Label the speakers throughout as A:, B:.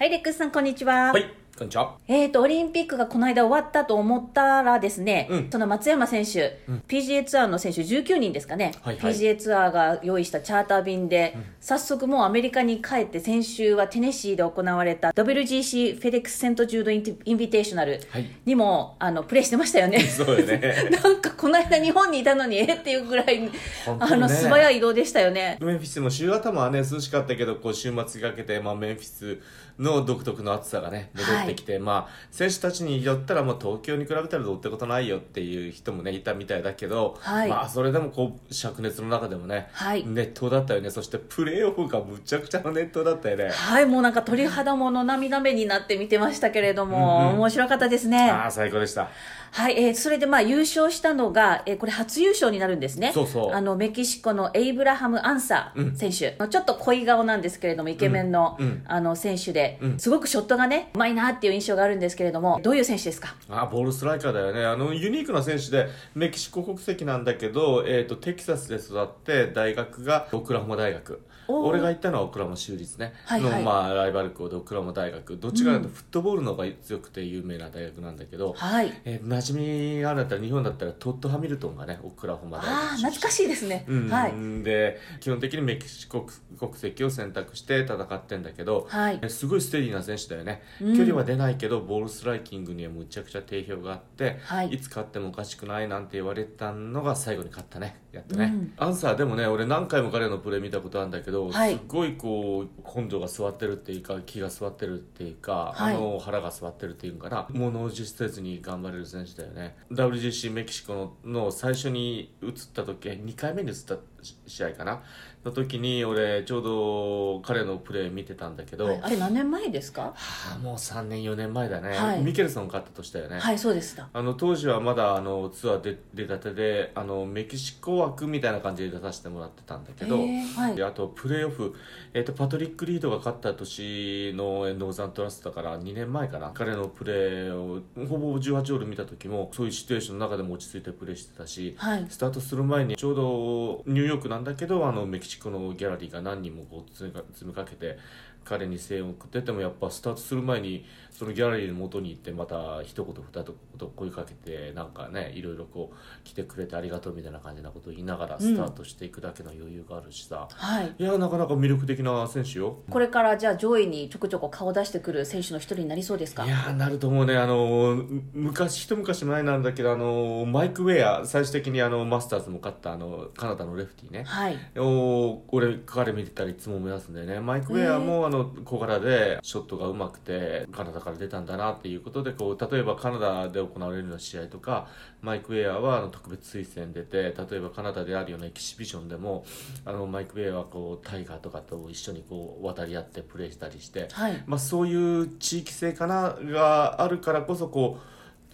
A: はい、レックスさん、こんにちは。
B: はい、こんにちは。
A: えーと、オリンピックがこの間終わったと思ったらですね、
B: うん
A: その松山選手、PGA ツアーの選手19人ですかね、
B: はいはい
A: PGA ツアーが用意したチャーター便で、早速もうアメリカに帰って、先週はテネシーで行われた WGC フェデックスセントジュードインティインビテーショナル
B: はい
A: にも、あのプレーしてましたよね。
B: そうよね。
A: なんかこの間日本にいたのにえっていうぐらい、
B: 本当にね
A: あの素早い移動でしたよね。
B: メンフィスも週頭はね、涼しかったけど、こう週末にかけて、まあメンフィスの独特の暑さがね、戻ってきて、まあ選手たちによったらもう東京に比べたらどうってことないよっていう人もね、いたみたいだけど、
A: はい
B: まあそれでもこう、灼熱の中でもね、
A: はい
B: 熱湯だったよね。そしてプレーオフがむちゃくちゃの熱湯だったよね。
A: はい、もうなんか鳥肌もの涙目になって見てましたけれども、
B: うんうん
A: 面白かったですね。
B: ああ、最高でした。
A: はい、えーそれでまあ優勝したのが、えーこれ初優勝になるんですね。
B: そうそう。
A: あの、メキシコのエイブラハム・アンサー選手、ちょっと恋顔なんですけれども、イケメンの、
B: うん。うん。
A: あの選手で、
B: うん。
A: すごくショットがね、うまいなっていう印象があるんですけれども、どういう選手ですか？
B: あボールストライカーだよね。あのユニークな選手でメキシコ国籍なんだけど、えー、とテキサスで育って大学がオクラホマ大学俺が行ったのはオクラホマ州立ね、
A: はいはい。
B: の、まあ、ライバル校でオクラホマ大学。どっちかというとフットボールの方が強くて有名な大学なんだけど、
A: はい。
B: えー馴染みがあるんだったら日本だったらトッド・ハミルトンがねオクラホマ大学
A: ああ、懐かしいですね。
B: うん。
A: はい。
B: で基本的にメキシコ国籍を選択して戦ってんだけど、
A: はい。
B: えすごいステディな選手だよね、
A: うん。
B: 距離は出ないけどボールストライキングにはむちゃくちゃ定評があって、
A: はい
B: つ勝ってもおかしくないなんて言われたのが最後に勝ったねやっとね、
A: うん。
B: アンサーでもね俺何回も彼のプレー見たことあるんだけど、
A: はい。
B: すごいこう根性が座ってるっていうか気が座ってるっていうか、
A: はい。
B: あの腹が座ってるっていうのかな。物おじせずに頑張れる選手だよね。WGC メキシコのの最初に移った時2回目に移った試合かな？の時に俺ちょうど彼のプレー見てたんだけど、
A: はい。あれ何年前ですか？
B: はあもう3年4年前だね、
A: はい。
B: ミケルソン勝った年だよね、
A: はい、そうでした。
B: あの当時はまだあのツアーで出たてであのメキシコ枠みたいな感じで出させてもらってたんだけど、
A: はい。
B: であとプレーオフ、えー、とパトリック・リードが勝った年のノーザントラストだから2年前かな。彼のプレーをほぼ18ホール見た時もそういうシチュエーションの中でも落ち着いてプレーしてたし、
A: はい。
B: スタートする前にちょうどニューヨークなんだけどあのメキシコのギャラリーが何人もこう詰めかけて彼に声援を送っててもやっぱスタートする前にそのギャラリーの元に行ってまた一言二言声かけてなんかねいろいろこう来てくれてありがとうみたいな感じなことを言いながらスタートしていくだけの余裕があるしさ、
A: はい。
B: いやなかなか魅力的な選手よ。
A: これからじゃあ上位にちょこちょこ顔出してくる選手の一人になりそうですか？
B: いやーなると思うね。あのむ昔一昔前なんだけどあのマイク・ウェア最終的にあのマスターズも勝ったあのカナダのレフティーね、
A: はい。
B: お俺彼見てたらいつも思い出すんだよね。マイク・ウェアもあの小柄でショットが上手くてカナダから出たんだなっていうことでこう例えばカナダで行われるような試合とかマイク・ウェアはあの特別推薦出て例えばカナダであるようなエキシビションでもあのマイク・ウェアはこうタイガーとかと一緒にこう渡り合ってプレーしたりして、
A: はい。
B: まあ、そういう地域性かながあるからこそこ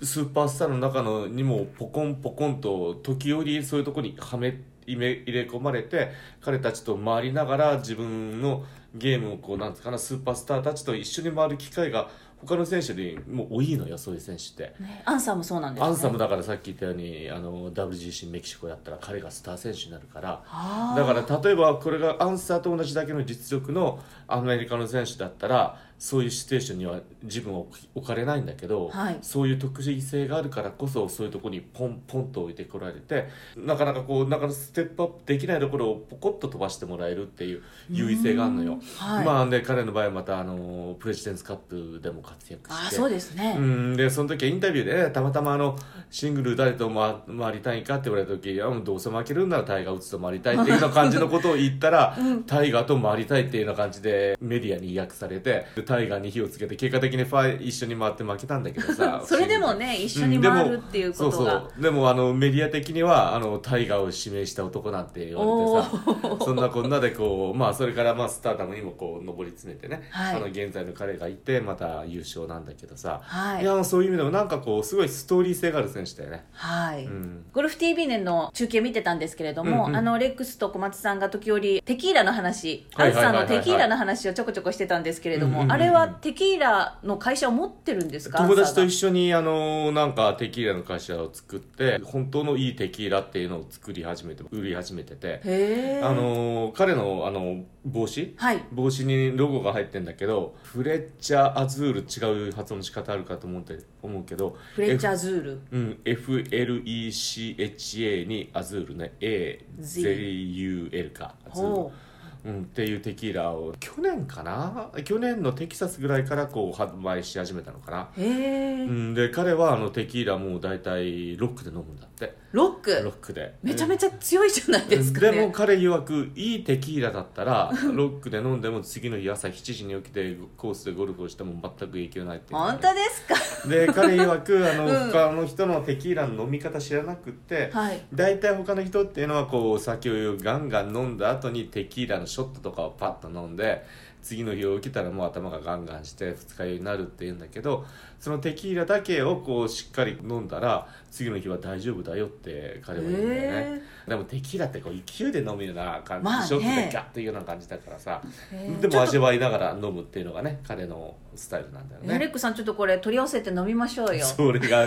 B: うスーパースターの中のにもポコンポコンと時折そういうところにはめ入れ込まれて彼たちと回りながら自分のゲームをこうなんつうかなスーパースターたちと一緒に回る機会が他の選手よりもう多いのよそういう選手って。
A: ねアンサーもそうなんですね。
B: アンサムだからさっき言ったようにあの WGC メキシコやったら彼がスター選手になるから
A: あー
B: だから例えばこれがアンサーと同じだけの実力のアメリカの選手だったらそういうシチュエーションには自分を置かれないんだけど、
A: はい。
B: そういう特異性があるからこそそういうところにポンポンと置いてこられてなかなかこうなかなかステップアップできないところをポコッと飛ばしてもらえるっていう優位性があるのよ。
A: はい。
B: まあで彼の場合はまたあのプレジデンスカップでも活躍して。
A: あーそうですね。
B: うん、でその時はインタビューで、ね、たまたまあのシングル誰と回回りたいかって言われた時いやもうどうせ負けるんならタイガー打つと回りたいっていうような感じのことを言ったら、タイガーと回りたいっていうような感じでメディアに訳されてでタイガーに火をつけて結果的にファイ一緒に回って負けたんだけどさ
A: それでもね、一緒に回るっていうこと
B: そう
A: が。
B: そうでもあのメディア的にはあのタイガーを指名した男なんて言われてさそんなこんなでこうまあそれからまあスターダムにもこう上り詰めてね、
A: はい。
B: あの現在の彼がいてまた優勝なんだけどさ、
A: はい。
B: やそういう意味でもなんかこうすごいストーリー性がある選手だよね。
A: はい、
B: うん。
A: ゴルフ TV ねの中継見てたんですけれども、
B: うんうん。
A: あのレックスと小松さんが時折テキーラの話、
B: はいはい
A: アンサーのテキーラの話をちょこちょこしてたんですけれども、
B: うんうんうん
A: あれはテキーラの会社を持ってるんですか？
B: 友達と一
A: 緒
B: 緒にあのなんかテキーラの会社を作って本当のいいテキーラっていうのを作り始めて売り始めてて。あの彼のあの帽子？
A: はい。
B: 帽子にロゴが入ってんだけどフレッチャーアズール違う発音の仕方あるかと思って思うけど
A: フレッチャーズール
B: ？F うん FLECHA にアズールね。AZUL か。アズール。
A: ほ
B: うん、っていうテキーラを去年かな？去年のテキサスぐらいからこう販売し始めたのかな、
A: え、
B: うん、で彼はあのテキーラもう大体ロックで飲むんだって。
A: ロック？
B: ロックで。
A: めちゃめちゃ強いじゃないですか。ね
B: でも彼曰くいいテキーラだったらロックで飲んでも次の日朝7時に起きてコースでゴルフをしても全く影響ないっていう、
A: 本当ですか？
B: で彼曰くあの、
A: うん。
B: 他の人のテキーラの飲み方知らなくって、
A: はい。
B: 大体他の人っていうのはこう酒をガンガン飲んだ後にテキーラのショットとかをパッと飲んで次の日起きたらもう頭がガンガンして二日酔いになるっていうんだけどそのテキーラだけをこうしっかり飲んだら次の日は大丈夫だよって彼は言うんだよね。
A: へ
B: でもテキーラってこう勢いで飲むような感じ、
A: まあね。
B: ショットでガッというような感じだからさ
A: へー。
B: でも味わいながら飲むっていうのがね彼のスタイルなんだよね。
A: とエレックさんちょっとこれ取り寄せて飲みましょうよ。
B: それが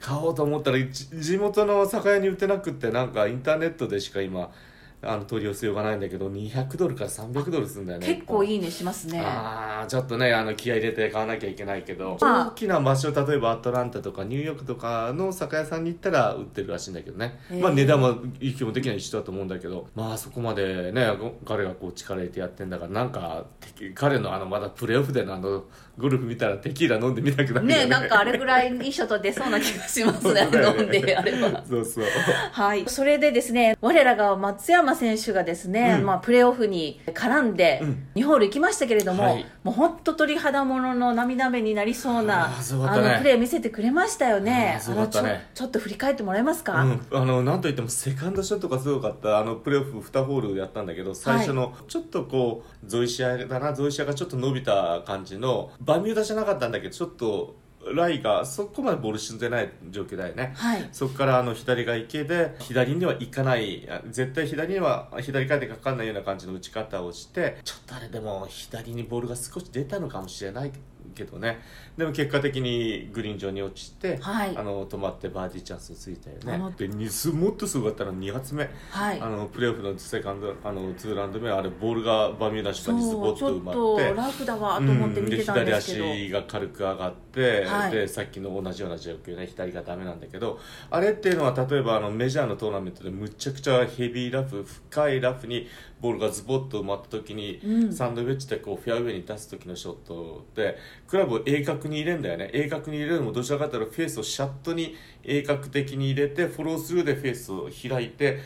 B: 買おうと思ったらじ地元の酒屋に売ってなくってなんかインターネットでしか今あの取り寄せようがないんだけど200ドルから300ドルするんだよね。
A: 結構
B: い
A: いいねしますね。
B: ああちょっとねあの気合い入れて買わなきゃいけないけど
A: まあ。
B: 大きな場所例えばアトランタとかニューヨークとかの酒屋さんに行ったら売ってるらしいんだけどね。
A: へー。
B: まあ値段は基本的には一緒だと思うんだけど。まあそこまでね彼がこう力入れてやってんだからなんかて彼のあのまだプレーオフでのあのゴルフ見たらテキーラ飲んでみたくなるよね。
A: ねなんかあれぐらいいいショット出そうな気がしますね
B: ね
A: 飲んであれば
B: そうそう
A: はい、それでですね我らが松山選手がですね、
B: うん。
A: まあ、プレーオフに絡んで
B: うん。
A: 2ホール行きましたけれども、
B: はい。
A: もう本当鳥肌ものの涙目になりそうな
B: あね。
A: のプレー見せてくれましたよね。
B: ね。
A: ちょちょっと振り返ってもらえますか、
B: うん、あのなんといってもセカンドショットがすごかったあのプレーオフ2ホールやったんだけど最初のちょっとこうゾイシアだなゾイシアがちょっと伸びた感じのバミューダじゃなかったんだけどちょっとライがそこまでボール沈んでない状況だよね。
A: はい。
B: そこからあの左が池で左には行かない。あ絶対左には左回転かかんないような感じの打ち方をしてちょっとあれでも左にボールが少し出たのかもしれないけどね。でも結果的にグリーン上に落ちて、
A: はい。
B: あの止まってバーディーチャンスついたよね。でもっとすごかったのは2発目、
A: はい。
B: あのプレーオフのセカンドあの2ラウンド目はあれボールがバミューダ下にス
A: そうちょっ
B: ポッと埋ま
A: と
B: って
A: ラフだわと思って見てたんですけど、
B: うん。で左足が軽く上がって、
A: はい。
B: でさっきの同じような状況ね左がダメなんだけどあれっていうのは例えばあのメジャーのトーナメントでむちゃくちゃヘビーラフ深いラフにボールがズボッと埋まった時に、
A: うん。
B: サンドウェッジでこうフェアウェイに出す時のショットでクラブを鋭角に入れるんだよね。鋭角に入れるのもどちらかというとフェースをシャットに鋭角的に入れてフォロースルーでフェースを開いて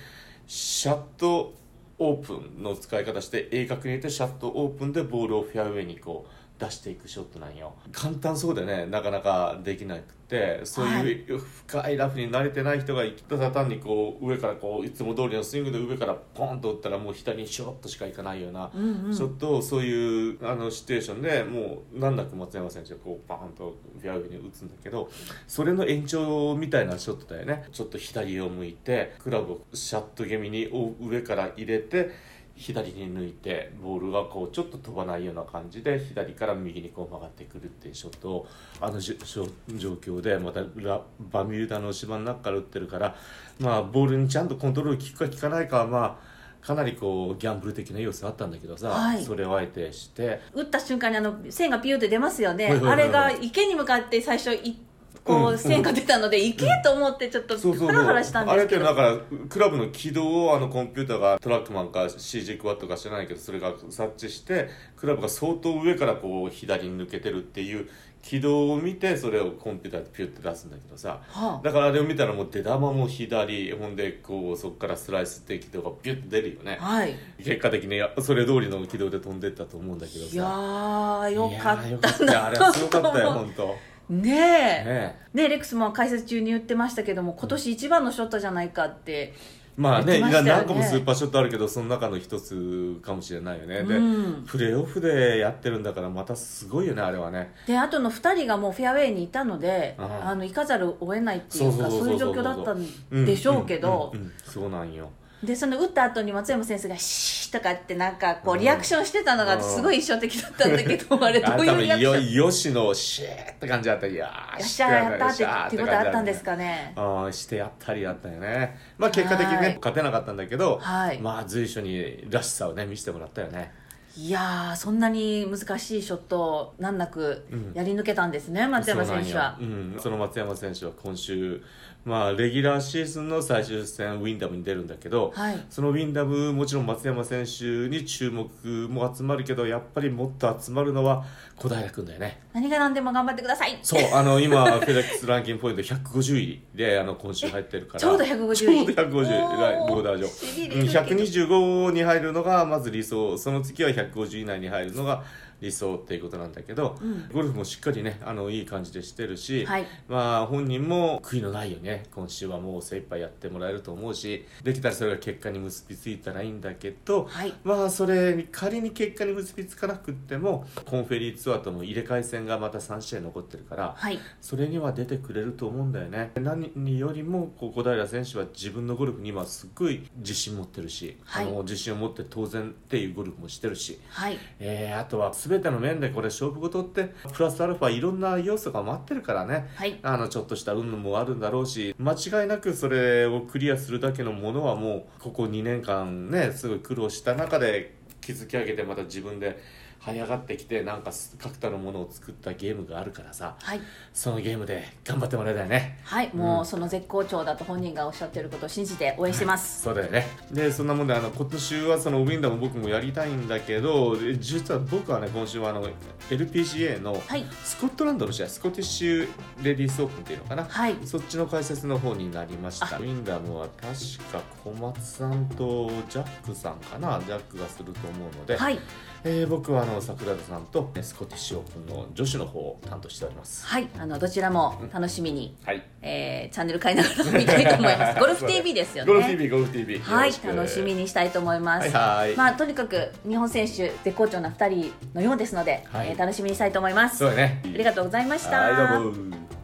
B: シャットオープンの使い方して鋭角に入れてシャットオープンでボールをフェアウェイにこう出していくショットなんよ。簡単そうでね。なかなかできなくて。そういう深いラフに慣れてない人がただ単にこう上からこういつも通りのスイングで上からポンと打ったらもう左にシュロッとしかいかないような
A: うんうん。
B: ショットをそういうあのシチュエーションでもう難なく松山選手がこうパーンとフェアウェイに打つんだけどそれの延長みたいなショットだよね。ちょっと左を向いてクラブをシャット気味に上から入れて左に抜いてボールがこうちょっと飛ばないような感じで左から右にこう曲がってくるっていうショットをあの状況でまたラバミューダの芝の中から打ってるから、まあ、ボールにちゃんとコントロール効くか効かないかはまあかなりこうギャンブル的な要素あったんだけどさ、
A: はい。
B: それをあえてして。
A: 打った瞬間にあの線がピューって出ますよね、
B: はいはいはいはい。
A: あれが池に向かって最初いこ
B: うん。う
A: うん線が出たので、池と思ってちょっとハラハラしたん
B: あ
A: ですけど。
B: れってだからクラブの軌道をあのコンピューターがトラックマンか CG クワットか知らないけどそれが察知してクラブが相当上からこう左に抜けてるっていう軌道を見てそれをコンピューターでピュッて出すんだけどさ。
A: はあ。
B: だからあれを見たらもう出玉も左ほんでこうそこからスライスって軌道がピュッて出るよね。
A: はい。
B: 結果的にそれ通りの軌道で飛んでったと思うんだけどさ。
A: いやーよかっ
B: った。たあれはすごかったよ本当
A: ねえ。
B: ね
A: ねレックスも解説中に言ってましたけども今年一番のショットじゃないかって
B: まあね
A: ね。
B: 何個もスーパーショットあるけどその中の一つかもしれないよね。で、
A: うん。
B: プレーオフでやってるんだからまたすごいよねあれはね。
A: であとの2人がもうフェアウェイにいたので
B: あ
A: の行かざるを得ないっていうか
B: そう
A: いう状況だったんでしょうけど。
B: そうなんよ
A: でその打った後に松山選手が「シー」とかってなんかこうリアクションしてたのがすごい印象的だったんだけど、あれどういうリアクション
B: よしのシーって感じだった。いや
A: よっしゃやったってってことあったんですかね。
B: ああしてやったりやったよね。まあ結果的にね、
A: はい。
B: 勝てなかったんだけど、
A: はい。
B: まあ随所にらしさをね見せてもらったよね。
A: いやーそんなに難しいショットを難なくやり抜けたんですね、松山選手は。
B: そうん、その松山選手は今週、まあ、レギュラーシーズンの最終戦ウィンダムに出るんだけど、
A: はい。
B: そのウィンダムもちろん松山選手に注目も集まるけどやっぱりもっと集まるのは小平君だよね。
A: 何が何でも頑張ってください。
B: そうあの今フェデックスランキングポイント150位であの今週入ってるから。
A: ちょうど150位
B: ちょうど150位ラインボーダー上。
A: しびれ
B: うん
A: るけど
B: 125に入るのがまず理想。その次は150以内に入るのが理想っていうことなんだけど、ゴルフもしっかりねあのいい感じでしてるし、
A: はい。
B: まあ本人も悔いのないよね。今週はもう精一杯やってもらえると思うしできたらそれが結果に結びついたらいいんだけど、
A: はい。
B: まあそれに仮に結果に結びつかなくってもコンフェリーツアーとの入れ替え戦がまた3試合残ってるから、
A: はい。
B: それには出てくれると思うんだよね。何よりも小平選手は自分のゴルフに今すっごい自信持ってるし、
A: はい。
B: あの自信を持って当然っていうゴルフもしてるし、
A: はい。
B: えーあとは全ての面でこれ勝負事ってプラスアルファいろんな要素が待ってるからね、
A: はい。
B: あのちょっとした運もあるんだろうし間違いなくそれをクリアするだけのものはもうここ2年間ねすごい苦労した中で築き上げてまた自分で這い。上がってきてなんか確たるものを作ったゲームがあるからさ
A: はい。
B: そのゲームで 頑張ってもらいたいね。
A: はい、もうその絶好調だと本人がおっしゃってることを信じて応援してます。
B: そうだよね。でそんなもんであの今年はそのウィンダム僕もやりたいんだけどで実は僕はね今週はあの LPGA の
A: はい。
B: スコットランドの試合スコティッシュレディースオープンっていうのかな、
A: はい。
B: そっちの解説の方になりました。ウィンダムは確か小松さんとジャックさんかな？ジャックがすると思うので、
A: はい、
B: えー僕はあの桜田さんとスコティッシュオープンの女子の方を担当しております
A: はい、あのどちらも楽しみに、
B: はい
A: えーチャンネル変えながら見たいと思います。ゴルフ TV ですよね。
B: ゴルフ TV ゴルフ TV
A: はい楽しみにしたいと思います。
B: はいはい
A: まあとにかく日本選手絶好調な2人のようですので、
B: はい
A: えー楽しみにしたいと思います。
B: そうだね
A: ありがとうございました。
B: はいどうも